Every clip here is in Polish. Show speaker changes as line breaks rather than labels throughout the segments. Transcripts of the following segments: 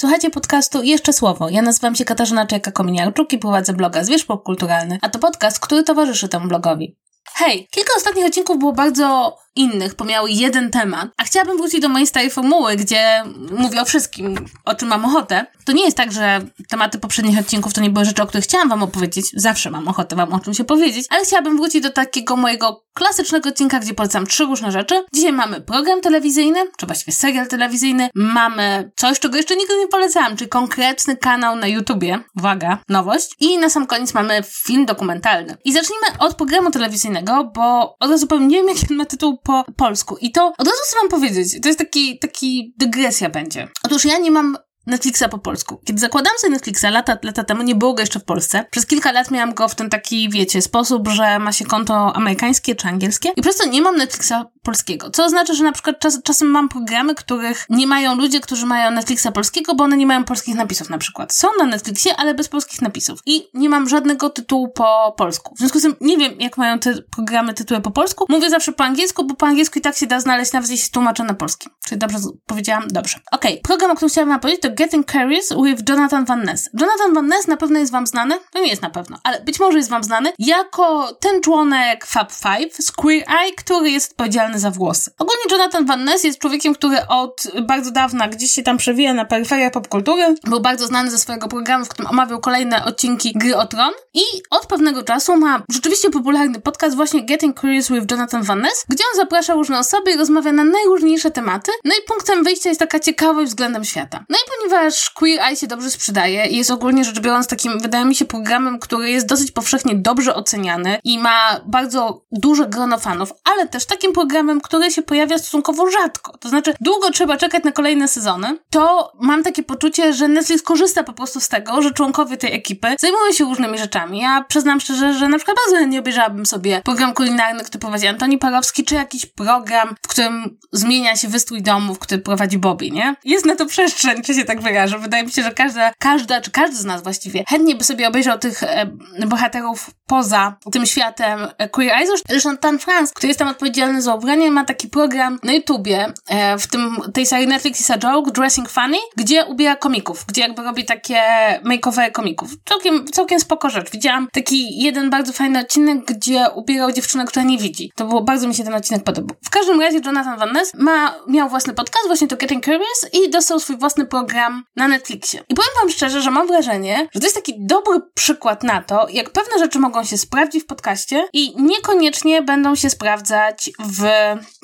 Słuchajcie podcastu Jeszcze Słowo. Ja nazywam się Katarzyna Czajka-Kominiarczuk i prowadzę bloga Zwierz Popkulturalny, a to podcast, który towarzyszy temu blogowi. Hej, kilka ostatnich odcinków było bardzo innych, bo miały jeden temat, a chciałabym wrócić do mojej starej formuły, gdzie mówię o wszystkim, o czym mam ochotę. To nie jest tak, że tematy poprzednich odcinków to nie były rzeczy, o których chciałam wam opowiedzieć. Zawsze mam ochotę wam o czymś opowiedzieć, ale chciałabym wrócić do takiego mojego klasycznego odcinka, gdzie polecam trzy różne rzeczy. Dzisiaj mamy program telewizyjny, czy właściwie serial telewizyjny. Mamy coś, czego jeszcze nigdy nie polecałam, czyli konkretny kanał na YouTubie. Uwaga, nowość. I na sam koniec mamy film dokumentalny. I zacznijmy od programu telewizyjnego, bo od razu powiem, nie wiem jaki on ma tytuł po polsku. I to od razu chcę wam powiedzieć, to jest taki, taki dygresja będzie. Otóż ja nie mam Netflixa po polsku. Kiedy zakładałam sobie Netflixa lata, lata temu, nie było go jeszcze w Polsce. Przez kilka lat miałam go w ten taki, wiecie, sposób, że ma się konto amerykańskie czy angielskie i przez to nie mam Netflixa polskiego. Co oznacza, że na przykład czas, czasem mam programy, których nie mają ludzie, którzy mają Netflixa polskiego, bo one nie mają polskich napisów na przykład. Są na Netflixie, ale bez polskich napisów. I nie mam żadnego tytułu po polsku. W związku z tym nie wiem, jak mają te programy tytuły po polsku. Mówię zawsze po angielsku, bo po angielsku i tak się da znaleźć, nawet jeśli tłumaczę na polski. Czyli dobrze powiedziałam? Dobrze. Okej, okay. program, o którym chciałam powiedzieć, to Getting Curious with Jonathan Van Ness. Jonathan Van Ness na pewno jest wam znany, no nie jest na pewno, ale być może jest wam znany, jako ten członek Fab Five z Queer Eye, który jest odpowiedzialny za włosy. Ogólnie Jonathan Van Ness jest człowiekiem, który od bardzo dawna gdzieś się tam przewija na peryferiach popkultury. Był bardzo znany ze swojego programu, w którym omawiał kolejne odcinki Gry o Tron i od pewnego czasu ma rzeczywiście popularny podcast właśnie Getting Curious with Jonathan Van Ness, gdzie on zaprasza różne osoby i rozmawia na najróżniejsze tematy. No i punktem wyjścia jest taka ciekawość względem świata. No i ponieważ Queer Eye się dobrze sprzedaje i jest ogólnie rzecz biorąc takim, wydaje mi się, programem, który jest dosyć powszechnie dobrze oceniany i ma bardzo duże grono fanów, ale też takim programem, który się pojawia stosunkowo rzadko. To znaczy, długo trzeba czekać na kolejne sezony, to mam takie poczucie, że Netflix korzysta po prostu z tego, że członkowie tej ekipy zajmują się różnymi rzeczami. Ja przyznam szczerze, że na przykład bardzo nie obejrzałabym sobie program kulinarny, który prowadzi Antoni Parowski, czy jakiś program, w którym zmienia się wystrój domów, który prowadzi Bobby, nie? Jest na to przestrzeń, czy się tak wyrażę wydaje mi się, że każda, każda, czy każdy z nas właściwie chętnie by sobie obejrzał tych e, bohaterów poza tym światem e, Queer Eyes. Zresztą Tan France, który jest tam odpowiedzialny za ubranie, ma taki program na YouTubie, e, w tym, tej serii Netflix is a Joke, Dressing Funny, gdzie ubiera komików, gdzie jakby robi takie makeover komików. Całkiem, całkiem spoko rzecz. Widziałam taki jeden bardzo fajny odcinek, gdzie ubierał dziewczynę, która nie widzi. To było, bardzo mi się ten odcinek podobał. W każdym razie Jonathan Van Ness ma, miał własny podcast, właśnie to Getting Curious i dostał swój własny program na Netflixie. I powiem wam szczerze, że mam wrażenie, że to jest taki dobry przykład na to, jak pewne rzeczy mogą się sprawdzić w podcaście i niekoniecznie będą się sprawdzać w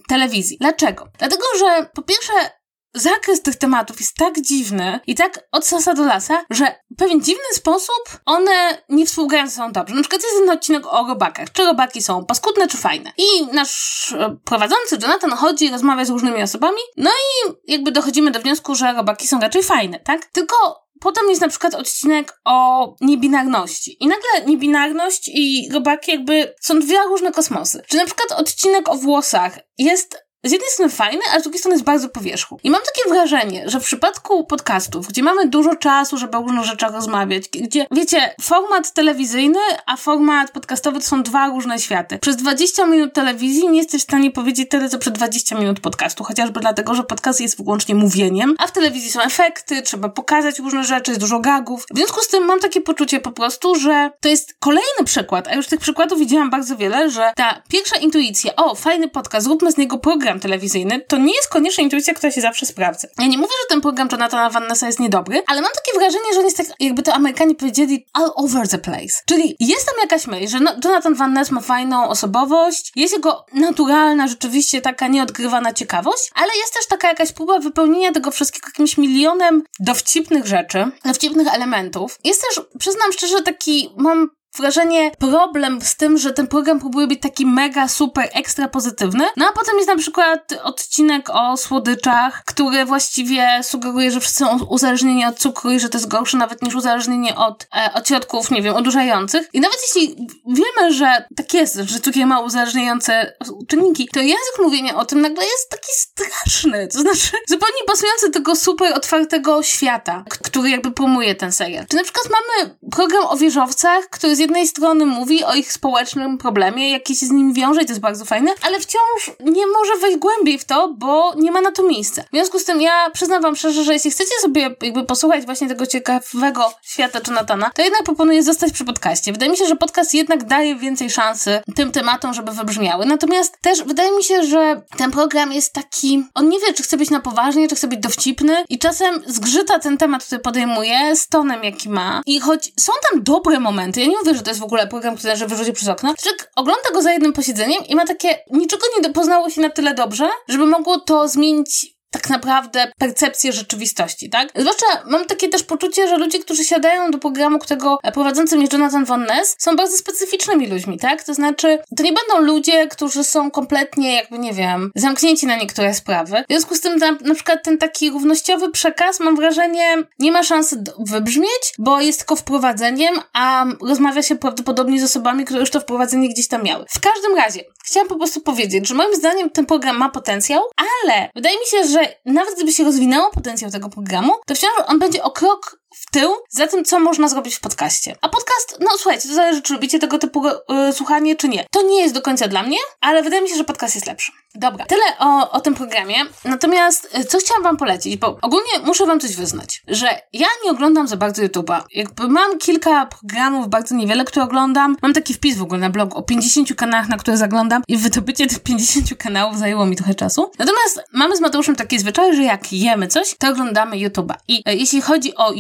telewizji. Dlaczego? Dlatego, że po pierwsze zakres tych tematów jest tak dziwny i tak od sasa do lasa, że w pewien dziwny sposób one nie współgrają ze sobą dobrze. Na przykład jest ten odcinek o robakach. Czy robaki są paskudne, czy fajne? I nasz e, prowadzący Jonathan chodzi i rozmawia z różnymi osobami, no i jakby dochodzimy do wniosku, że robaki są raczej fajne, tak? Tylko Potem jest na przykład odcinek o niebinarności. I nagle niebinarność i robaki jakby są dwie różne kosmosy. Czy na przykład odcinek o włosach jest z jednej strony fajny, a z drugiej strony jest bardzo powierzchł. I mam takie wrażenie, że w przypadku podcastów, gdzie mamy dużo czasu, żeby o różnych rzeczach rozmawiać, gdzie, wiecie, format telewizyjny, a format podcastowy to są dwa różne światy. Przez 20 minut telewizji nie jesteś w stanie powiedzieć tyle, co przez 20 minut podcastu, chociażby dlatego, że podcast jest wyłącznie mówieniem, a w telewizji są efekty, trzeba pokazać różne rzeczy, jest dużo gagów. W związku z tym mam takie poczucie po prostu, że to jest kolejny przykład, a już tych przykładów widziałam bardzo wiele, że ta pierwsza intuicja, o, fajny podcast, zróbmy z niego program, program telewizyjny, to nie jest koniecznie intuicja, która się zawsze sprawdza. Ja nie mówię, że ten program Jonathana Van Nessa jest niedobry, ale mam takie wrażenie, że on jest tak, jakby to Amerykanie powiedzieli, all over the place. Czyli jest tam jakaś myśl, że no, Jonathan Van Ness ma fajną osobowość, jest jego naturalna, rzeczywiście taka nieodgrywana ciekawość, ale jest też taka jakaś próba wypełnienia tego wszystkiego jakimś milionem dowcipnych rzeczy, dowcipnych elementów. Jest też, przyznam szczerze, taki, mam wrażenie problem z tym, że ten program próbuje być taki mega, super, ekstra pozytywny. No a potem jest na przykład odcinek o słodyczach, który właściwie sugeruje, że wszyscy są uzależnieni od cukru i że to jest gorsze nawet niż uzależnienie od, e, od środków, nie wiem, odurzających. I nawet jeśli wiemy, że tak jest, że cukier ma uzależniające czynniki, to język mówienia o tym nagle jest taki straszny. To znaczy zupełnie pasujący tego super otwartego świata, który jakby promuje ten serial. Czy na przykład mamy program o wieżowcach, który z jednej strony mówi o ich społecznym problemie, jaki się z nim wiąże i to jest bardzo fajne, ale wciąż nie może wejść głębiej w to, bo nie ma na to miejsca. W związku z tym ja przyznam wam szczerze, że jeśli chcecie sobie jakby posłuchać właśnie tego ciekawego świata Jonathana, to jednak proponuję zostać przy podcaście. Wydaje mi się, że podcast jednak daje więcej szansy tym tematom, żeby wybrzmiały. Natomiast też wydaje mi się, że ten program jest taki, on nie wie, czy chce być na poważnie, czy chce być dowcipny i czasem zgrzyta ten temat, który podejmuje z tonem, jaki ma. I choć są tam dobre momenty, ja nie mówię, że to jest w ogóle program, który należy wyrzucić przez okno, człowiek ogląda go za jednym posiedzeniem i ma takie, niczego nie poznało się na tyle dobrze, żeby mogło to zmienić tak naprawdę percepcję rzeczywistości, tak? Zwłaszcza mam takie też poczucie, że ludzie, którzy siadają do programu, którego prowadzącym jest Jonathan Van Ness, są bardzo specyficznymi ludźmi, tak? To znaczy, to nie będą ludzie, którzy są kompletnie, jakby nie wiem, zamknięci na niektóre sprawy. W związku z tym na, na przykład ten taki równościowy przekaz, mam wrażenie, nie ma szansy wybrzmieć, bo jest tylko wprowadzeniem, a rozmawia się prawdopodobnie z osobami, które już to wprowadzenie gdzieś tam miały. W każdym razie, chciałam po prostu powiedzieć, że moim zdaniem ten program ma potencjał, ale wydaje mi się, że nawet gdyby się rozwinęło potencjał tego programu, to wciąż on będzie o krok w tył za tym, co można zrobić w podcaście. A podcast, no słuchajcie, to zależy, czy lubicie tego typu y, słuchanie, czy nie. To nie jest do końca dla mnie, ale wydaje mi się, że podcast jest lepszy. Dobra, tyle o, o tym programie. Natomiast y, co chciałam wam polecić, bo ogólnie muszę wam coś wyznać, że ja nie oglądam za bardzo YouTube'a. Jakby mam kilka programów, bardzo niewiele, które oglądam. Mam taki wpis w ogóle na blog o 50 kanałach, na które zaglądam i wydobycie tych 50 kanałów zajęło mi trochę czasu. Natomiast mamy z Mateuszem takie zwyczaj, że jak jemy coś, to oglądamy YouTube'a. I y, jeśli chodzi o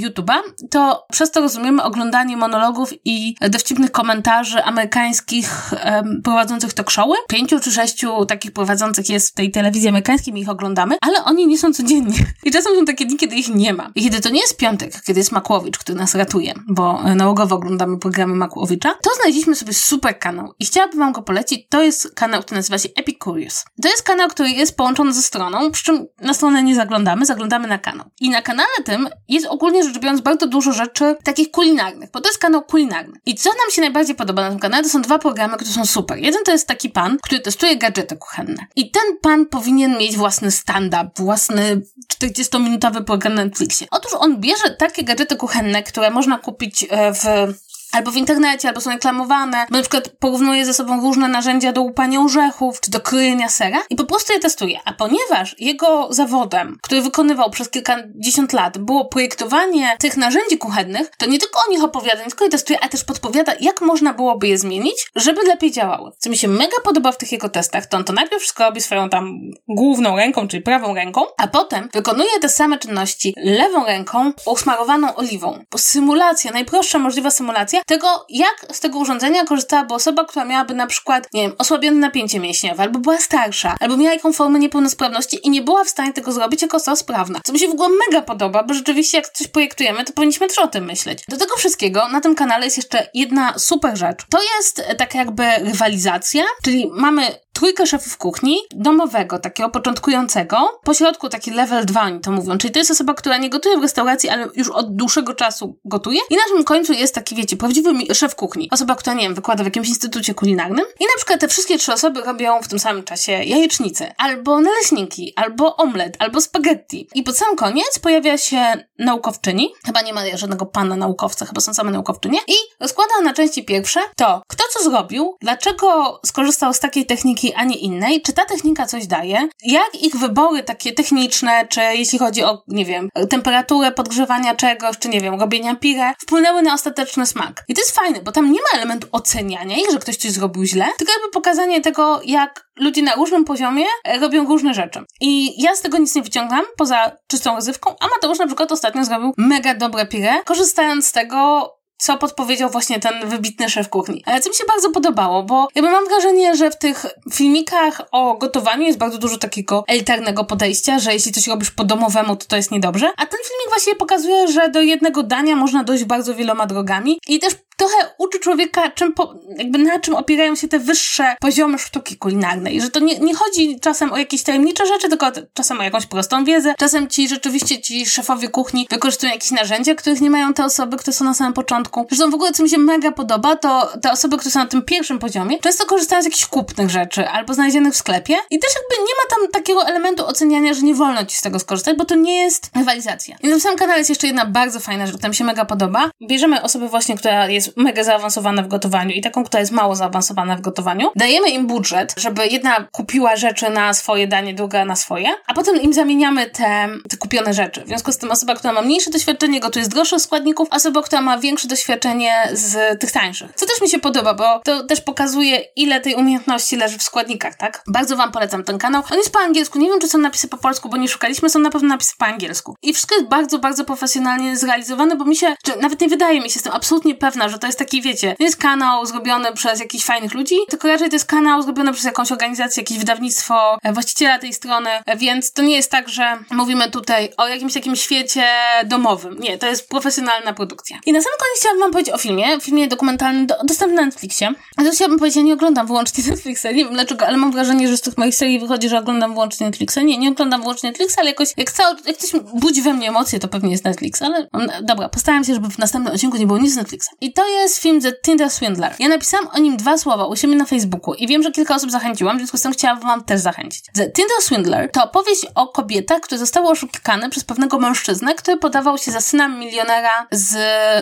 To przez to rozumiemy oglądanie monologów i dowcipnych komentarzy amerykańskich um, prowadzących talk showy. Pięciu czy sześciu takich prowadzących jest w tej telewizji amerykańskiej, my ich oglądamy, ale oni nie są codziennie. I czasem są takie dni, kiedy ich nie ma. I kiedy to nie jest piątek, kiedy jest Makłowicz, który nas ratuje, bo nałogowo oglądamy programy Makłowicza, to znaleźliśmy sobie super kanał i chciałabym wam go polecić. To jest kanał, który nazywa się Epicurious. To jest kanał, który jest połączony ze stroną, przy czym na stronę nie zaglądamy, zaglądamy na kanał. I na kanale tym jest ogólnie rzecz biorąc bardzo dużo rzeczy takich kulinarnych, bo to jest kanał kulinarny. I co nam się najbardziej podoba na tym kanale, to są dwa programy, które są super. Jeden to jest taki pan, który testuje gadżety kuchenne. I ten pan powinien mieć własny stand-up, własny 40-minutowy program na Netflixie. Otóż on bierze takie gadżety kuchenne, które można kupić e, w albo w internecie, albo są reklamowane, bo na przykład porównuje ze sobą różne narzędzia do łupania orzechów, czy do kryjenia sera i po prostu je testuje. A ponieważ jego zawodem, który wykonywał przez kilkadziesiąt lat, było projektowanie tych narzędzi kuchennych, to nie tylko o nich opowiada, nie tylko je testuje, a też podpowiada, jak można byłoby je zmienić, żeby lepiej działały. Co mi się mega podoba w tych jego testach, to on to najpierw wszystko robi swoją tam główną ręką, czyli prawą ręką, a potem wykonuje te same czynności lewą ręką usmarowaną oliwą. Bo symulacja, najprostsza możliwa symulacja, tego, jak z tego urządzenia korzystałaby osoba, która miałaby na przykład, nie wiem, osłabione napięcie mięśniowe, albo była starsza, albo miała jaką formę niepełnosprawności i nie była w stanie tego zrobić jako osoba sprawna. Co mi się w ogóle mega podoba, bo rzeczywiście jak coś projektujemy, to powinniśmy też o tym myśleć. Do tego wszystkiego na tym kanale jest jeszcze jedna super rzecz. To jest taka jakby rywalizacja, czyli mamy trójkę szefów kuchni, domowego, takiego początkującego, po środku taki level 2 oni to mówią, czyli to jest osoba, która nie gotuje w restauracji, ale już od dłuższego czasu gotuje. I na tym końcu jest taki, wiecie, prawdziwy szef kuchni. Osoba, która, nie wiem, wykłada w jakimś instytucie kulinarnym. I na przykład te wszystkie trzy osoby robią w tym samym czasie jajecznicę, albo naleśniki, albo omlet, albo spaghetti. I pod sam koniec pojawia się naukowczyni, chyba nie ma żadnego pana naukowca, chyba są same naukowczynie. I rozkłada na części pierwsze to, kto co zrobił, dlaczego skorzystał z takiej techniki a nie innej, czy ta technika coś daje, jak ich wybory takie techniczne, czy jeśli chodzi o, nie wiem, temperaturę podgrzewania czegoś, czy nie wiem, robienia pire, wpłynęły na ostateczny smak. I to jest fajne, bo tam nie ma elementu oceniania ich, że ktoś coś zrobił źle, tylko jakby pokazanie tego, jak ludzie na różnym poziomie e, robią różne rzeczy. I ja z tego nic nie wyciągam, poza czystą rozrywką, a Mateusz na przykład ostatnio zrobił mega dobre pire, korzystając z tego, co podpowiedział właśnie ten wybitny szef kuchni. Ale co mi się bardzo podobało, bo jakby mam wrażenie, że w tych filmikach o gotowaniu jest bardzo dużo takiego elitarnego podejścia, że jeśli coś robisz po domowemu, to to jest niedobrze. A ten filmik właśnie pokazuje, że do jednego dania można dojść bardzo wieloma drogami i też trochę uczy człowieka, czym po, jakby na czym opierają się te wyższe poziomy sztuki kulinarnej. Że to nie, nie chodzi czasem o jakieś tajemnicze rzeczy, tylko czasem o jakąś prostą wiedzę. Czasem ci rzeczywiście ci szefowie kuchni wykorzystują jakieś narzędzia, których nie mają te osoby, które są na samym początku. Zresztą w ogóle, co mi się mega podoba, to te osoby, które są na tym pierwszym poziomie, często korzystają z jakichś kupnych rzeczy albo znalezionych w sklepie i też jakby nie ma tam takiego elementu oceniania, że nie wolno ci z tego skorzystać, bo to nie jest rywalizacja. I na samym kanale jest jeszcze jedna bardzo fajna rzecz, która mi się mega podoba. Bierzemy osobę właśnie, która jest jest mega zaawansowana w gotowaniu i taką, która jest mało zaawansowana w gotowaniu. Dajemy im budżet, żeby jedna kupiła rzeczy na swoje danie, druga na swoje, a potem im zamieniamy te, te kupione rzeczy. W związku z tym osoba, która ma mniejsze doświadczenie, gotuje z droższych składników, osoba, która ma większe doświadczenie z tych tańszych. Co też mi się podoba, bo to też pokazuje, ile tej umiejętności leży w składnikach, tak? Bardzo wam polecam ten kanał. On jest po angielsku, nie wiem, czy są napisy po polsku, bo nie szukaliśmy, są na pewno napisy po angielsku. I wszystko jest bardzo, bardzo profesjonalnie zrealizowane, bo mi się, że nawet nie wydaje mi się, jestem absolutnie pewna, że to jest taki, wiecie, nie jest kanał zrobiony przez jakichś fajnych ludzi, tylko raczej to jest kanał zrobiony przez jakąś organizację, jakieś wydawnictwo, e, właściciela tej strony, e, więc to nie jest tak, że mówimy tutaj o jakimś takim świecie domowym. Nie, to jest profesjonalna produkcja. I na sam koniec chciałabym wam powiedzieć o filmie, filmie dokumentalnym do, dostępnym na Netflixie. A to chciałabym powiedzieć, ja nie oglądam wyłącznie Netflixa, nie wiem dlaczego, ale mam wrażenie, że z tych moich serii wychodzi, że oglądam wyłącznie Netflixa. Nie, nie oglądam wyłącznie Netflixa, ale jakoś, jak, cały, jak ktoś budzi we mnie emocje, to pewnie jest Netflix, ale dobra, postaram się, żeby w następnym odcinku nie było nic z Netflixa. I to jest film The Tinder Swindler. Ja napisałam o nim dwa słowa u siebie na Facebooku i wiem, że kilka osób zachęciłam, w związku z tym chciałabym wam też zachęcić. The Tinder Swindler to opowieść o kobietach, które zostały oszukane przez pewnego mężczyznę, który podawał się za syna milionera z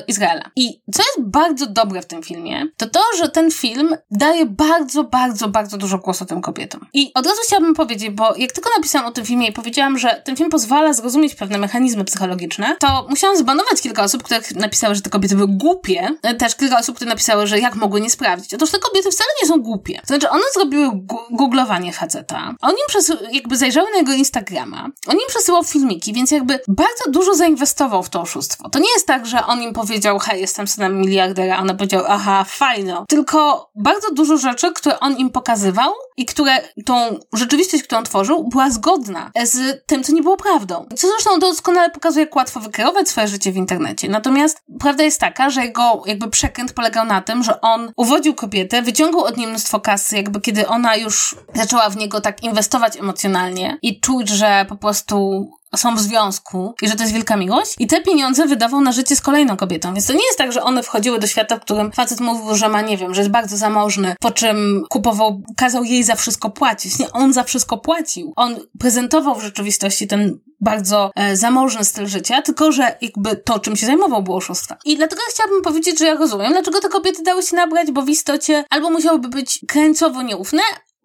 Izraela. I co jest bardzo dobre w tym filmie, to to, że ten film daje bardzo, bardzo, bardzo dużo głosu tym kobietom. I od razu chciałabym powiedzieć, bo jak tylko napisałam o tym filmie i powiedziałam, że ten film pozwala zrozumieć pewne mechanizmy psychologiczne, to musiałam zbanować kilka osób, które napisały, że te kobiety były głupie. Też kilka osób, które napisały, że jak mogły nie sprawdzić. Otóż te kobiety wcale nie są głupie. To znaczy, one zrobiły googlowanie faceta. On im jakby zajrzały na jego Instagrama. On im przesyłał filmiki, więc jakby bardzo dużo zainwestował w to oszustwo. To nie jest tak, że on im powiedział, hej, jestem synem miliardera, a ona powiedział, aha, fajno. Tylko bardzo dużo rzeczy, które on im pokazywał i które tą rzeczywistość, którą tworzył, była zgodna z tym, co nie było prawdą. Co zresztą doskonale pokazuje, jak łatwo wykreować swoje życie w internecie. Natomiast prawda jest taka, że jego jakby przekręt polegał na tym, że on uwodził kobietę, wyciągał od niej mnóstwo kasy, jakby kiedy ona już zaczęła w niego tak inwestować emocjonalnie i czuć, że po prostu są w związku i że to jest wielka miłość i te pieniądze wydawał na życie z kolejną kobietą. Więc to nie jest tak, że one wchodziły do świata, w którym facet mówił, że ma, nie wiem, że jest bardzo zamożny, po czym kupował, kazał jej za wszystko płacić. Nie, on za wszystko płacił. On prezentował w rzeczywistości ten bardzo e, zamożny styl życia, tylko że jakby to, czym się zajmował, było oszustwa. I dlatego chciałabym powiedzieć, że ja rozumiem, dlaczego te kobiety dały się nabrać, bo w istocie albo musiałyby być krańcowo nieufne,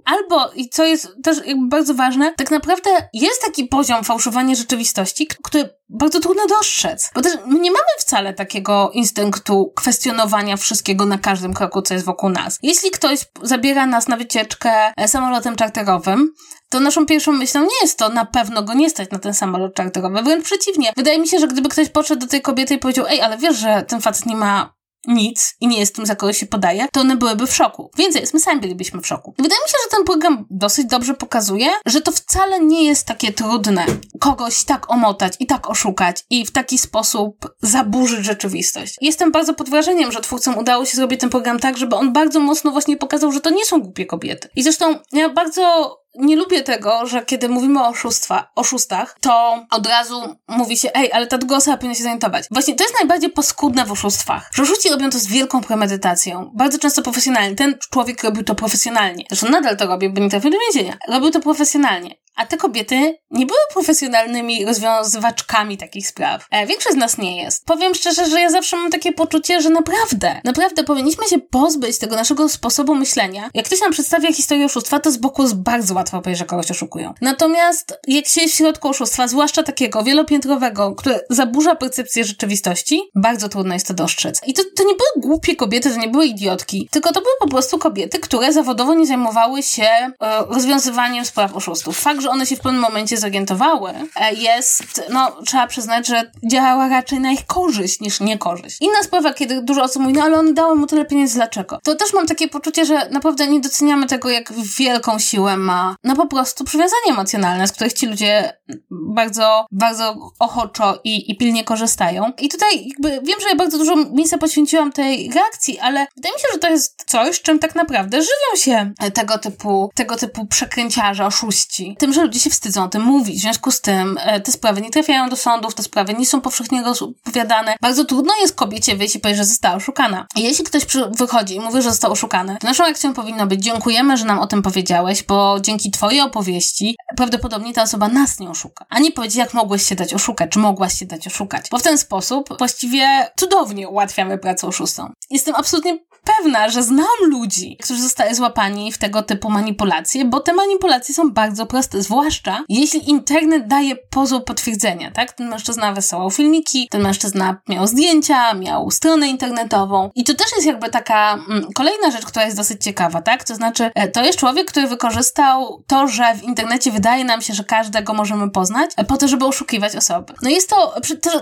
Albo, i co jest też bardzo ważne, tak naprawdę jest taki poziom fałszowania rzeczywistości, który bardzo trudno dostrzec. Bo też my nie mamy wcale takiego instynktu kwestionowania wszystkiego na każdym kroku, co jest wokół nas. Jeśli ktoś zabiera nas na wycieczkę e, samolotem czarterowym, to naszą pierwszą myślą nie jest to na pewno go nie stać na ten samolot czarterowy. Wręcz przeciwnie. Wydaje mi się, że gdyby ktoś podszedł do tej kobiety i powiedział, ej, ale wiesz, że ten facet nie ma nic i nie jest tym, za kogo się podaje, to one byłyby w szoku. Więcej my sami bylibyśmy w szoku. Wydaje mi się, że ten program dosyć dobrze pokazuje, że to wcale nie jest takie trudne kogoś tak omotać i tak oszukać i w taki sposób zaburzyć rzeczywistość. Jestem bardzo pod wrażeniem, że twórcom udało się zrobić ten program tak, żeby on bardzo mocno właśnie pokazał, że to nie są głupie kobiety. I zresztą ja bardzo nie lubię tego, że kiedy mówimy o oszustwa, oszustach, to od razu mówi się, ej, ale ta druga osoba powinna się zorientować. Właśnie to jest najbardziej paskudne w oszustwach, że oszuści robią to z wielką premedytacją, bardzo często profesjonalnie. Ten człowiek robił to profesjonalnie. Zresztą nadal to robi, bo nie trafił do więzienia. Robił to profesjonalnie. A te kobiety nie były profesjonalnymi rozwiązywaczkami takich spraw. E, większość z nas nie jest. Powiem szczerze, że ja zawsze mam takie poczucie, że naprawdę, naprawdę powinniśmy się pozbyć tego naszego sposobu myślenia. Jak ktoś nam przedstawia historię oszustwa, to z boku jest bardzo łatwo powiedzieć, że kogoś oszukują. Natomiast jak się w środku oszustwa, zwłaszcza takiego wielopiętrowego, które zaburza percepcję rzeczywistości, bardzo trudno jest to dostrzec. I to, to nie były głupie kobiety, to nie były idiotki, tylko to były po prostu kobiety, które zawodowo nie zajmowały się e, rozwiązywaniem spraw oszustów. Fakt, że one się w pewnym momencie zorientowały, e, jest, no, trzeba przyznać, że działała raczej na ich korzyść niż niekorzyść. Inna sprawa, kiedy dużo osób mówi, no ale on dały mu tyle pieniędzy, dlaczego? To też mam takie poczucie, że naprawdę nie doceniamy tego, jak wielką siłę ma, no po prostu przywiązanie emocjonalne, z których ci ludzie bardzo, bardzo ochoczo i, i pilnie korzystają. I tutaj jakby wiem, że ja bardzo dużo miejsca poświęciłam tej reakcji, ale wydaje mi się, że to jest coś, czym tak naprawdę żywią się tego typu, tego typu przekręciarze, oszuści. Tym, że ludzie się wstydzą o tym mówić. W związku z tym e, te sprawy nie trafiają do sądów, te sprawy nie są powszechnie rozpowiadane. Bardzo trudno jest kobiecie wyjść i powiedzieć, że została oszukana. Jeśli ktoś wychodzi i mówi, że został oszukany, to naszą reakcją powinno być dziękujemy, że nam o tym powiedziałeś, bo dzięki twojej opowieści prawdopodobnie ta osoba nas nie oszuka. A nie powiedzieć, jak mogłeś się dać oszukać, czy mogłaś się dać oszukać. Bo w ten sposób właściwie cudownie ułatwiamy pracę oszustom. Jestem absolutnie pewna, że znam ludzi, którzy zostali złapani w tego typu manipulacje, bo te manipulacje są bardzo proste, zwłaszcza jeśli internet daje pozór potwierdzenia, tak? Ten mężczyzna wysyłał filmiki, ten mężczyzna miał zdjęcia, miał stronę internetową i to też jest jakby taka mm, kolejna rzecz, która jest dosyć ciekawa, tak? To znaczy, e, to jest człowiek, który wykorzystał to, że w internecie wydaje nam się, że każdego możemy poznać, e, po to, żeby oszukiwać osoby. No jest to,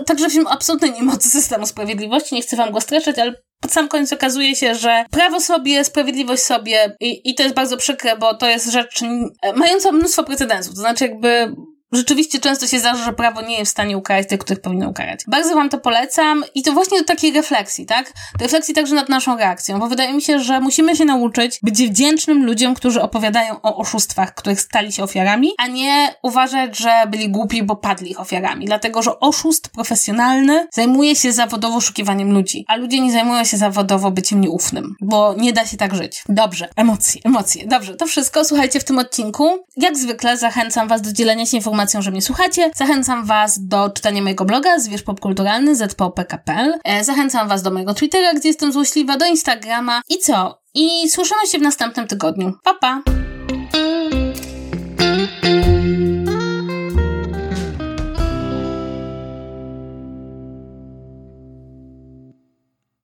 także film absolutnie nie mocy systemu sprawiedliwości, nie chcę wam go streszczać, ale pod sam koniec okazuje się, że prawo sobie, sprawiedliwość sobie i, i to jest bardzo przykre, bo to jest rzecz mająca mnóstwo precedensów. To znaczy jakby rzeczywiście często się zdarza, że prawo nie jest w stanie ukarać tych, których powinno ukarać. Bardzo wam to polecam i to właśnie do takiej refleksji, tak? Refleksji także nad naszą reakcją, bo wydaje mi się, że musimy się nauczyć być wdzięcznym ludziom, którzy opowiadają o oszustwach, których stali się ofiarami, a nie uważać, że byli głupi, bo padli ich ofiarami. Dlatego, że oszust profesjonalny zajmuje się zawodowo oszukiwaniem ludzi, a ludzie nie zajmują się zawodowo byciem nieufnym, bo nie da się tak żyć. Dobrze, emocje, emocje. Dobrze, to wszystko słuchajcie w tym odcinku. Jak zwykle zachęcam was do dzielenia się informacjami informacją, że mnie słuchacie. Zachęcam Was do czytania mojego bloga Zwierz Popkulturalny zpopk.pl. E, zachęcam Was do mojego Twittera, gdzie jestem złośliwa, do Instagrama i co? I słyszymy się w następnym tygodniu. Pa, pa!